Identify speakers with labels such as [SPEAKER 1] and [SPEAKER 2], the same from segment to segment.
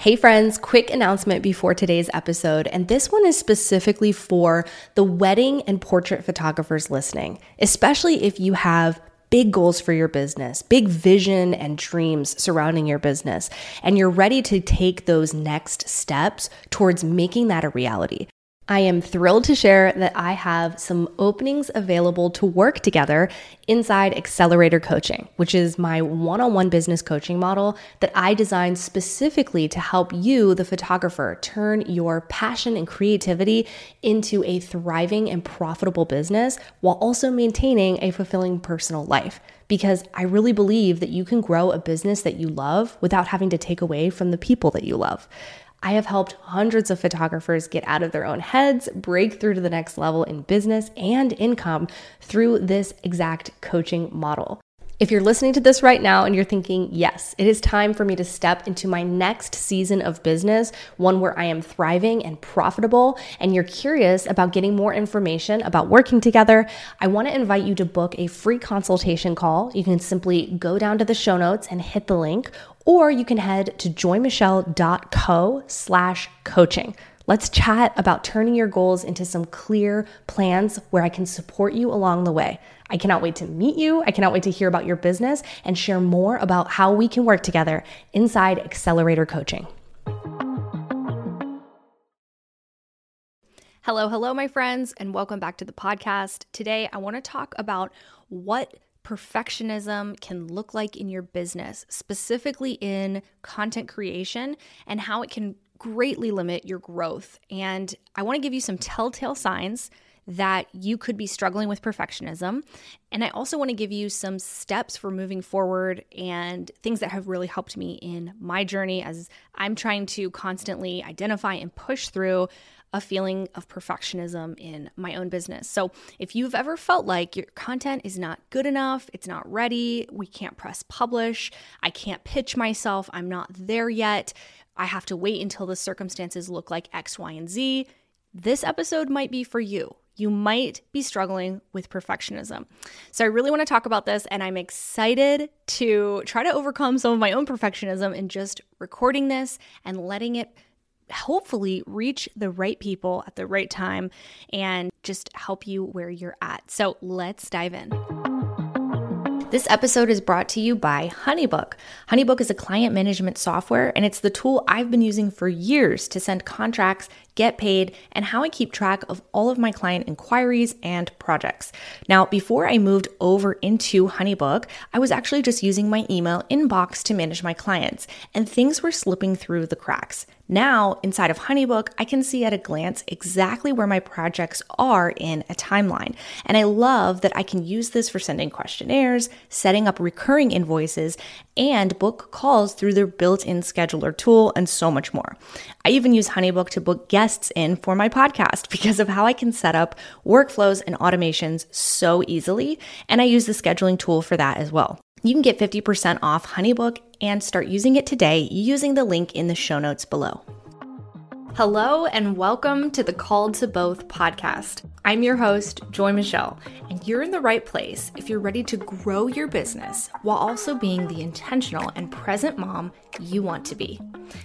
[SPEAKER 1] Hey, friends, quick announcement before today's episode. And this one is specifically for the wedding and portrait photographers listening, especially if you have big goals for your business, big vision and dreams surrounding your business, and you're ready to take those next steps towards making that a reality. I am thrilled to share that I have some openings available to work together inside Accelerator Coaching, which is my one on one business coaching model that I designed specifically to help you, the photographer, turn your passion and creativity into a thriving and profitable business while also maintaining a fulfilling personal life. Because I really believe that you can grow a business that you love without having to take away from the people that you love. I have helped hundreds of photographers get out of their own heads, break through to the next level in business and income through this exact coaching model. If you're listening to this right now and you're thinking, yes, it is time for me to step into my next season of business, one where I am thriving and profitable, and you're curious about getting more information about working together, I want to invite you to book a free consultation call. You can simply go down to the show notes and hit the link, or you can head to joymichelle.co slash coaching. Let's chat about turning your goals into some clear plans where I can support you along the way. I cannot wait to meet you. I cannot wait to hear about your business and share more about how we can work together inside Accelerator Coaching. Hello, hello, my friends, and welcome back to the podcast. Today, I want to talk about what perfectionism can look like in your business, specifically in content creation, and how it can greatly limit your growth. And I want to give you some telltale signs that you could be struggling with perfectionism. And I also want to give you some steps for moving forward and things that have really helped me in my journey as I'm trying to constantly identify and push through a feeling of perfectionism in my own business. So, if you've ever felt like your content is not good enough, it's not ready, we can't press publish, I can't pitch myself, I'm not there yet, I have to wait until the circumstances look like X, Y, and Z, this episode might be for you. You might be struggling with perfectionism. So, I really want to talk about this, and I'm excited to try to overcome some of my own perfectionism in just recording this and letting it hopefully reach the right people at the right time and just help you where you're at. So let's dive in. This episode is brought to you by Honeybook. Honeybook is a client management software, and it's the tool I've been using for years to send contracts, get paid, and how I keep track of all of my client inquiries and projects. Now, before I moved over into Honeybook, I was actually just using my email inbox to manage my clients, and things were slipping through the cracks. Now, inside of Honeybook, I can see at a glance exactly where my projects are in a timeline. And I love that I can use this for sending questionnaires, setting up recurring invoices, and book calls through their built in scheduler tool, and so much more. I even use Honeybook to book guests in for my podcast because of how I can set up workflows and automations so easily. And I use the scheduling tool for that as well. You can get 50% off Honeybook and start using it today using the link in the show notes below. Hello, and welcome to the Called to Both podcast. I'm your host, Joy Michelle, and you're in the right place if you're ready to grow your business while also being the intentional and present mom you want to be.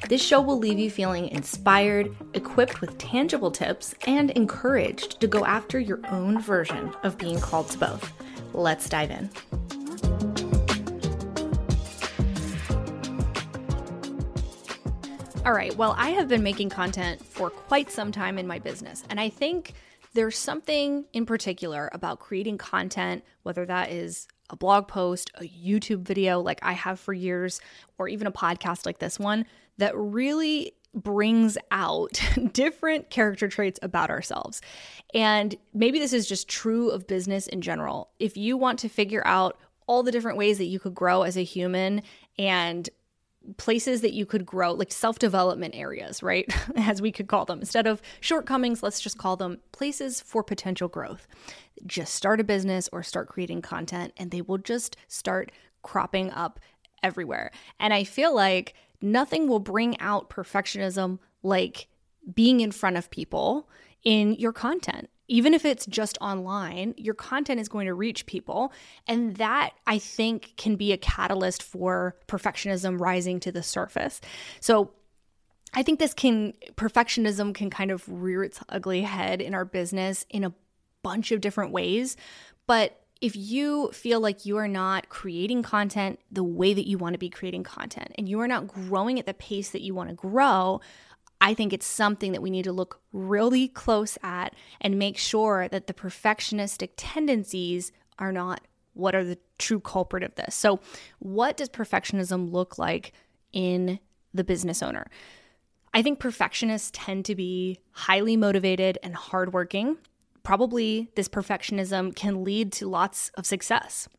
[SPEAKER 1] This show will leave you feeling inspired, equipped with tangible tips, and encouraged to go after your own version of being called to both. Let's dive in. All right, well, I have been making content for quite some time in my business, and I think there's something in particular about creating content, whether that is a blog post, a YouTube video like I have for years, or even a podcast like this one, that really brings out different character traits about ourselves. And maybe this is just true of business in general. If you want to figure out all the different ways that you could grow as a human and places that you could grow, like self development areas, right? As we could call them. Instead of shortcomings, let's just call them places for potential growth. Just start a business or start creating content, and they will just start cropping up everywhere. And I feel like nothing will bring out perfectionism like being in front of people in your content even if it's just online, your content is going to reach people. And that I think can be a catalyst for perfectionism rising to the surface. So, I think this can, perfectionism can kind of rear its ugly head in our business in a bunch of different ways. But if you feel like you are not creating content the way that you want to be creating content and you are not growing at the pace that you want to grow, I think it's something that we need to look really close at and make sure that the perfectionistic tendencies are not what are the true culprit of this. So, what does perfectionism look like in the business owner? I think perfectionists tend to be highly motivated and hardworking. Probably this perfectionism can lead to lots of success.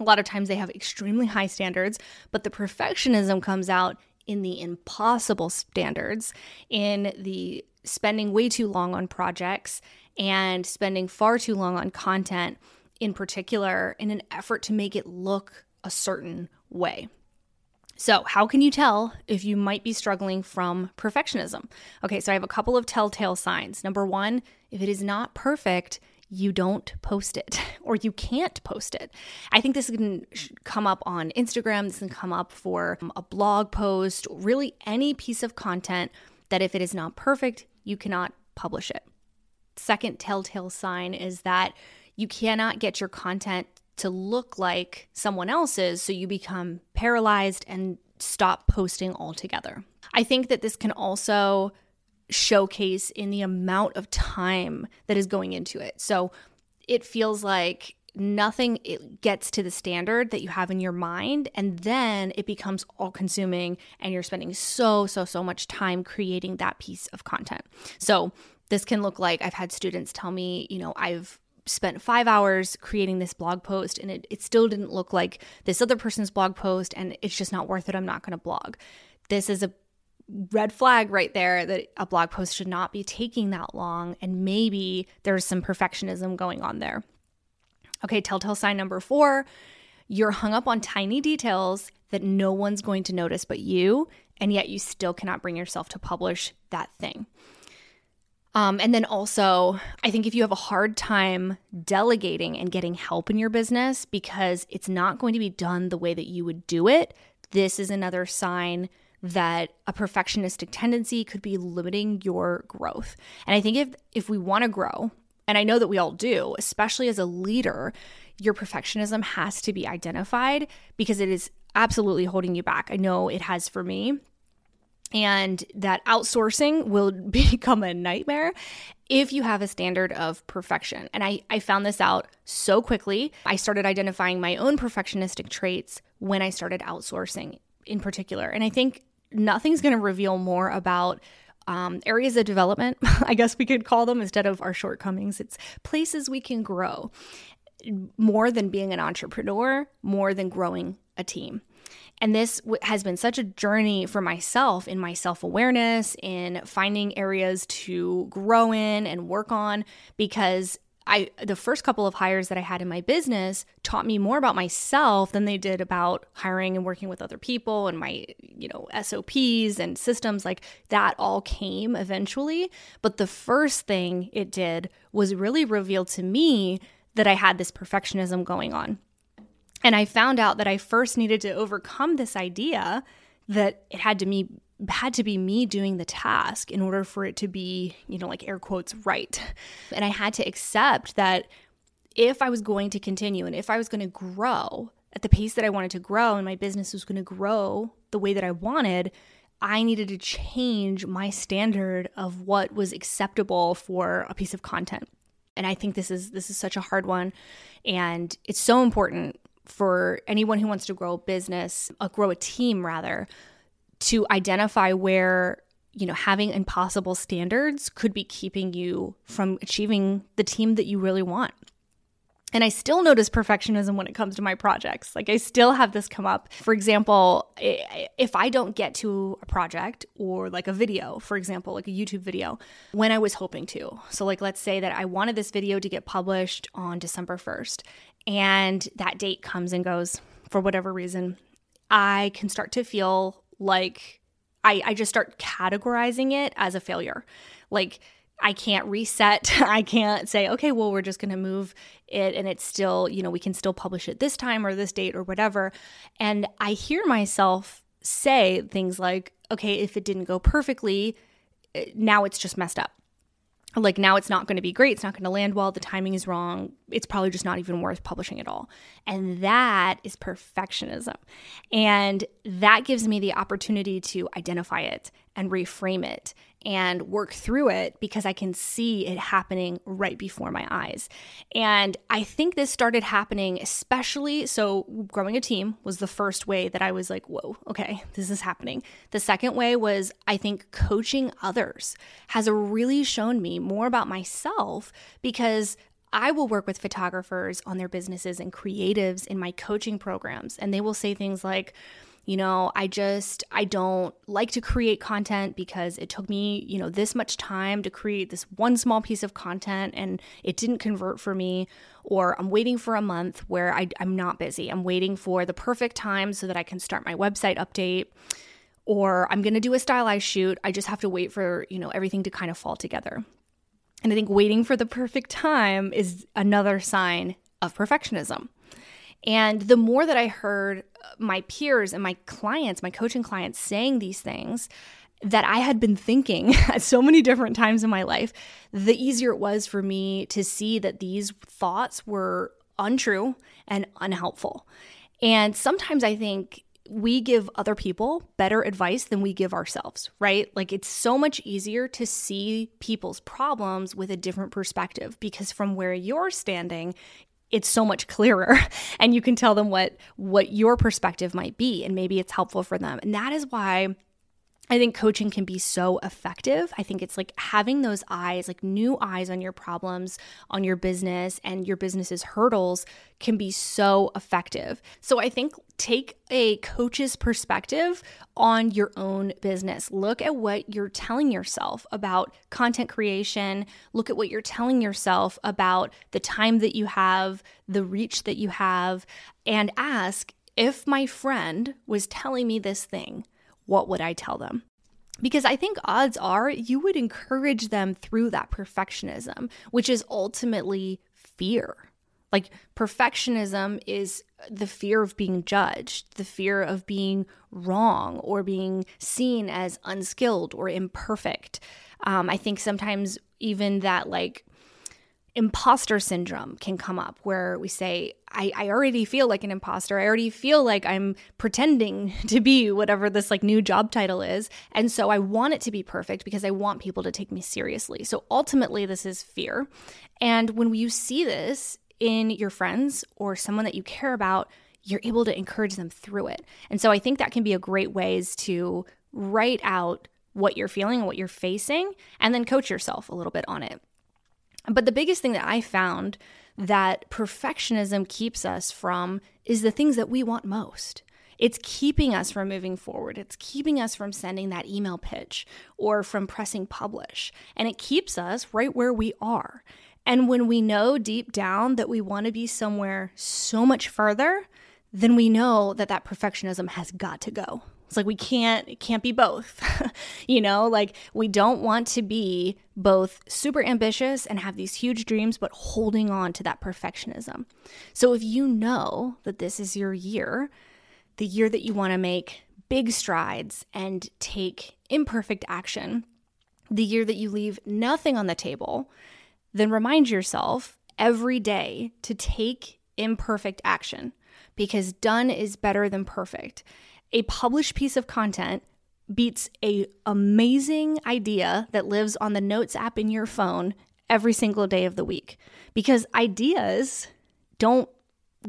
[SPEAKER 1] A lot of times they have extremely high standards, but the perfectionism comes out in the impossible standards, in the spending way too long on projects and spending far too long on content in particular in an effort to make it look a certain way. So, how can you tell if you might be struggling from perfectionism? Okay, so I have a couple of telltale signs. Number one, if it is not perfect, you don't post it or you can't post it. I think this can come up on Instagram, this can come up for um, a blog post, really any piece of content that if it is not perfect, you cannot publish it. Second telltale sign is that you cannot get your content to look like someone else's, so you become paralyzed and stop posting altogether. I think that this can also showcase in the amount of time that is going into it. So it feels like nothing it gets to the standard that you have in your mind and then it becomes all consuming and you're spending so so so much time creating that piece of content. So this can look like I've had students tell me, you know, I've spent five hours creating this blog post and it, it still didn't look like this other person's blog post and it's just not worth it. I'm not going to blog. This is a red flag right there that a blog post should not be taking that long and maybe there's some perfectionism going on there. Okay, telltale sign number four you're hung up on tiny details that no one's going to notice but you, and yet you still cannot bring yourself to publish that thing. Um, and then also, I think if you have a hard time delegating and getting help in your business because it's not going to be done the way that you would do it, this is another sign that a perfectionistic tendency could be limiting your growth. And I think if if we want to grow, and I know that we all do, especially as a leader, your perfectionism has to be identified because it is absolutely holding you back. I know it has for me. And that outsourcing will become a nightmare if you have a standard of perfection. And I, I found this out so quickly. I started identifying my own perfectionistic traits when I started outsourcing in particular. And I think nothing's going to reveal more about um, areas of development, I guess we could call them instead of our shortcomings. It's places we can grow more than being an entrepreneur, more than growing a team. And this has been such a journey for myself in my self awareness, in finding areas to grow in and work on, because I the first couple of hires that I had in my business taught me more about myself than they did about hiring and working with other people and my, you know, SOPs and systems like that all came eventually, but the first thing it did was really reveal to me that I had this perfectionism going on. And I found out that I first needed to overcome this idea that it had to me had to be me doing the task in order for it to be, you know, like air quotes, right. And I had to accept that if I was going to continue and if I was going to grow at the pace that I wanted to grow and my business was going to grow the way that I wanted, I needed to change my standard of what was acceptable for a piece of content. And I think this is this is such a hard one and it's so important for anyone who wants to grow a business, uh, grow a team rather, to identify where you know having impossible standards could be keeping you from achieving the team that you really want and I still notice perfectionism when it comes to my projects. Like, I still have this come up. For example, if I don't get to a project or like a video, for example, like a YouTube video, when I was hoping to. So, like, let's say that I wanted this video to get published on December 1st, and that date comes and goes for whatever reason, I can start to feel like I, I just start categorizing it as a failure. Like, I can't reset. I can't say, okay, well, we're just going to move it and it's still, you know, we can still publish it this time or this date or whatever. And I hear myself say things like, okay, if it didn't go perfectly, eh, now it's just messed up like now it's not going to be great it's not going to land well the timing is wrong it's probably just not even worth publishing at all. And that is perfectionism. And that gives me the opportunity to identify it and reframe it and work through it because I can see it happening right before my eyes. And I think this started happening, especially so growing a team was the first way that I was like, whoa, okay, this is happening. The second way was I think coaching others has really shown me more about myself because I will work with photographers on their businesses and creatives in my coaching programs, and they will say things like, you know, I just I don't like to create content because it took me, you know, this much time to create this one small piece of content and it didn't convert for me or I'm waiting for a month where I, I'm not busy. I'm waiting for the perfect time so that I can start my website update or I'm going to do a stylized shoot. I just have to wait for, you know, everything to kind of fall together. And I think waiting for the perfect time is another sign of perfectionism. And the more that I heard uh, my peers and my clients, my coaching clients saying these things that I had been thinking at so many different times in my life, the easier it was for me to see that these thoughts were untrue and unhelpful. And sometimes I think we give other people better advice than we give ourselves, right? Like it's so much easier to see people's problems with a different perspective because from where you're standing, it's so much clearer and you can tell them what what your perspective might be and maybe it's helpful for them. And that is why I think coaching can be so effective. I think it's like having those eyes, like new eyes on your problems, on your business, and your business's hurdles can be so effective. So I think take a coach's perspective on your own business. Look at what you're telling yourself about content creation. Look at what you're telling yourself about the time that you have, the reach that you have, and ask if my friend was telling me this thing what would I tell them? Because I think odds are you would encourage them through that perfectionism, which is ultimately fear. Like perfectionism is the fear of being judged, the fear of being wrong or being seen as unskilled or imperfect. Um, I think sometimes even that, like, imposter syndrome can come up where we say, I, I already feel like an imposter. I already feel like I'm pretending to be whatever this like new job title is. And so I want it to be perfect because I want people to take me seriously. So ultimately, this is fear. And when you see this in your friends or someone that you care about, you're able to encourage them through it. And so I think that can be a great ways to write out what you're feeling and what you're facing and then coach yourself a little bit on it. But the biggest thing that I found that perfectionism keeps us from is the things that we want most. It's keeping us from moving forward. It's keeping us from sending that email pitch or from pressing publish. And it keeps us right where we are. And when we know deep down that we want to be somewhere so much further, then we know that that perfectionism has got to go. It's like we can't can't be both. you know, like we don't want to be both super ambitious and have these huge dreams but holding on to that perfectionism. So if you know that this is your year, the year that you want to make big strides and take imperfect action, the year that you leave nothing on the table, then remind yourself every day to take imperfect action because done is better than perfect a published piece of content beats a amazing idea that lives on the notes app in your phone every single day of the week because ideas don't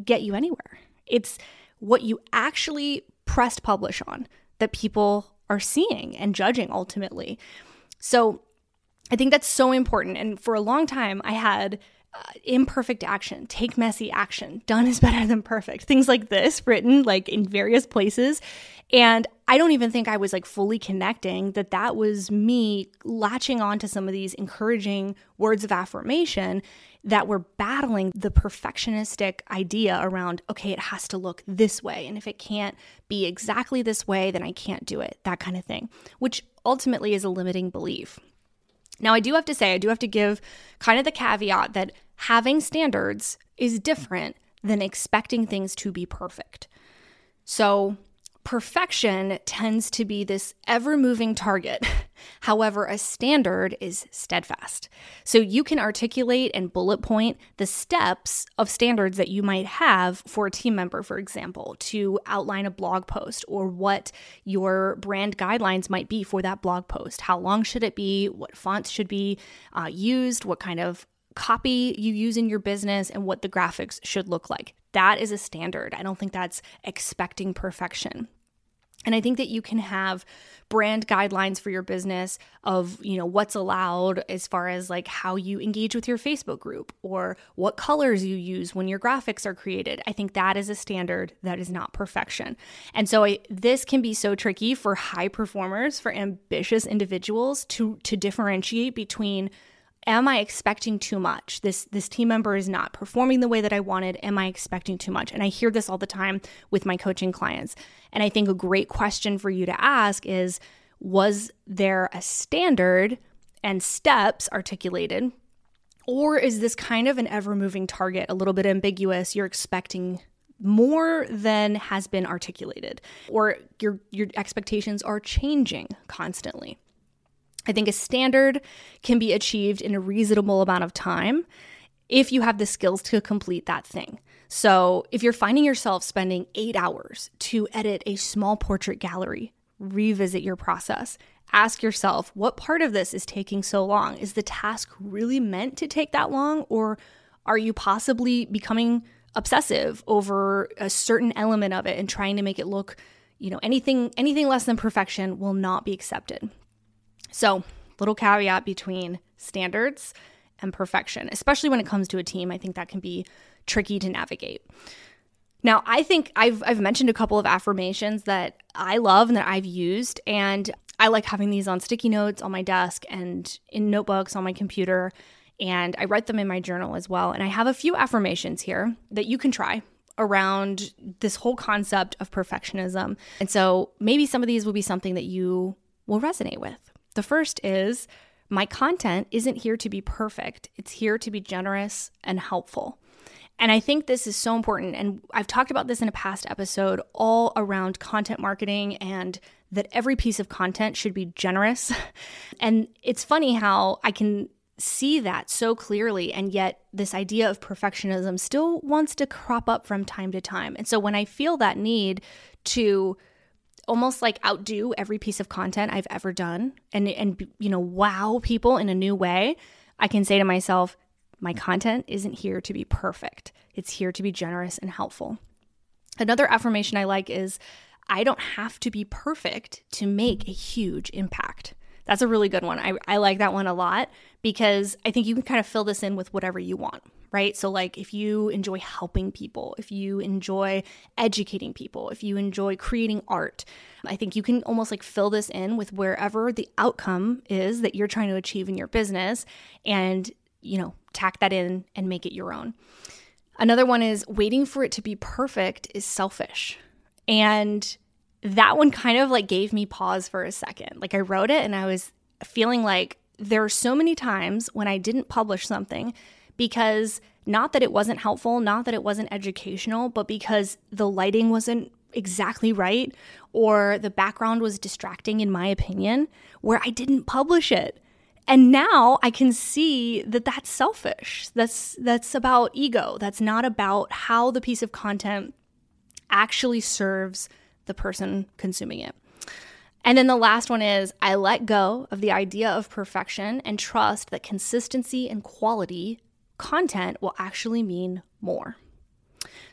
[SPEAKER 1] get you anywhere. It's what you actually pressed publish on that people are seeing and judging ultimately. So I think that's so important. And for a long time, I had uh, imperfect action, take messy action, done is better than perfect. Things like this written like in various places. And I don't even think I was like fully connecting that that was me latching on to some of these encouraging words of affirmation that were battling the perfectionistic idea around, okay, it has to look this way. And if it can't be exactly this way, then I can't do it, that kind of thing, which ultimately is a limiting belief. Now, I do have to say, I do have to give kind of the caveat that having standards is different than expecting things to be perfect. So, Perfection tends to be this ever moving target. However, a standard is steadfast. So you can articulate and bullet point the steps of standards that you might have for a team member, for example, to outline a blog post or what your brand guidelines might be for that blog post. How long should it be? What fonts should be uh, used? What kind of copy you use in your business and what the graphics should look like. That is a standard. I don't think that's expecting perfection. And I think that you can have brand guidelines for your business of, you know, what's allowed as far as like how you engage with your Facebook group or what colors you use when your graphics are created. I think that is a standard that is not perfection. And so I, this can be so tricky for high performers, for ambitious individuals to to differentiate between am I expecting too much? This this team member is not performing the way that I wanted. Am I expecting too much? And I hear this all the time with my coaching clients. And I think a great question for you to ask is was there a standard and steps articulated? Or is this kind of an ever moving target, a little bit ambiguous? You're expecting more than has been articulated, or your, your expectations are changing constantly. I think a standard can be achieved in a reasonable amount of time if you have the skills to complete that thing. So, if you're finding yourself spending eight hours to edit a small portrait gallery, revisit your process. Ask yourself, what part of this is taking so long? Is the task really meant to take that long? Or are you possibly becoming obsessive over a certain element of it and trying to make it look, you know, anything anything less than perfection will not be accepted. So, little caveat between standards and perfection, especially when it comes to a team. I think that can be tricky to navigate. Now, I think I've I've mentioned a couple of affirmations that I love and that I've used and I like having these on sticky notes on my desk and in notebooks on my computer and I write them in my journal as well. And I have a few affirmations here that you can try around this whole concept of perfectionism. And so maybe some of these will be something that you will resonate with. The first is my content isn't here to be perfect, it's here to be generous and helpful. And I think this is so important. And I've talked about this in a past episode all around content marketing and that every piece of content should be generous. and it's funny how I can see that so clearly. And yet, this idea of perfectionism still wants to crop up from time to time. And so, when I feel that need to almost like outdo every piece of content I've ever done and and you know wow people in a new way, I can say to myself, my content isn't here to be perfect. It's here to be generous and helpful. Another affirmation I like is I don't have to be perfect to make a huge impact. That's a really good one. I, I like that one a lot because I think you can kind of fill this in with whatever you want right? So, like, if you enjoy helping people, if you enjoy educating people, if you enjoy creating art, I think you can almost like fill this in with wherever the outcome is that you're trying to achieve in your business and, you know, tack that in and make it your own. Another one is waiting for it to be perfect is selfish. And that one kind of like gave me pause for a second. Like I wrote it and I was feeling like there are so many times when I didn't publish something because not that it wasn't helpful, not that it wasn't educational, but because the lighting wasn't exactly right or the background was distracting, in my opinion, where I didn't publish it. And now I can see that that's selfish. That's that's about ego. That's not about how the piece of content actually serves the person consuming it. And then the last one is I let go of the idea of perfection and trust that consistency and quality content will actually mean more.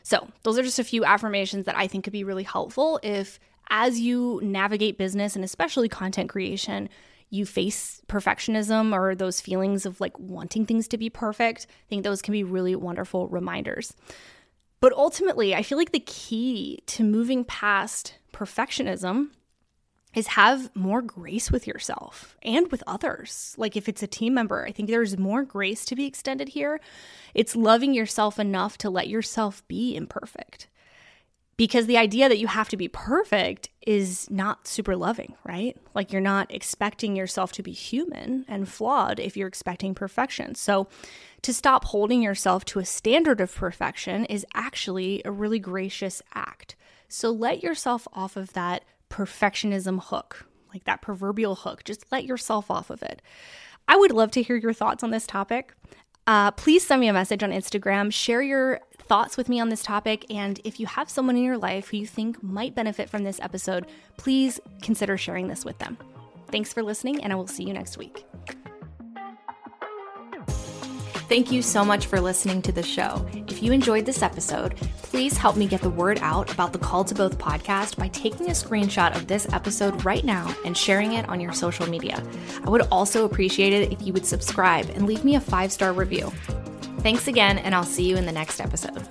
[SPEAKER 1] So, those are just a few affirmations that I think could be really helpful if, as you navigate business and especially content creation, you face perfectionism or those feelings of like wanting things to be perfect. I think those can be really wonderful reminders. But ultimately, I feel like the key to moving past perfectionism is have more grace with yourself and with others. Like if it's a team member, I think there's more grace to be extended here. It's loving yourself enough to let yourself be imperfect. Because the idea that you have to be perfect is not super loving, right? Like you're not expecting yourself to be human and flawed if you're expecting perfection. So to stop holding yourself to a standard of perfection is actually a really gracious act. So let yourself off of that perfectionism hook, like that proverbial hook. Just let yourself off of it. I would love to hear your thoughts on this topic. Uh, please send me a message on Instagram. Share your thoughts with me on this topic. And if you have someone in your life who you think might benefit from this episode, please consider sharing this with them. Thanks for listening, and I will see you next week. Thank you so much for listening to the show. If you enjoyed this episode, please help me get the word out about the Call to Both podcast by taking a screenshot of this episode right now and sharing it on your social media. I would also appreciate it if you would subscribe and leave me a five star review. Thanks again, and I'll see you in the next episode.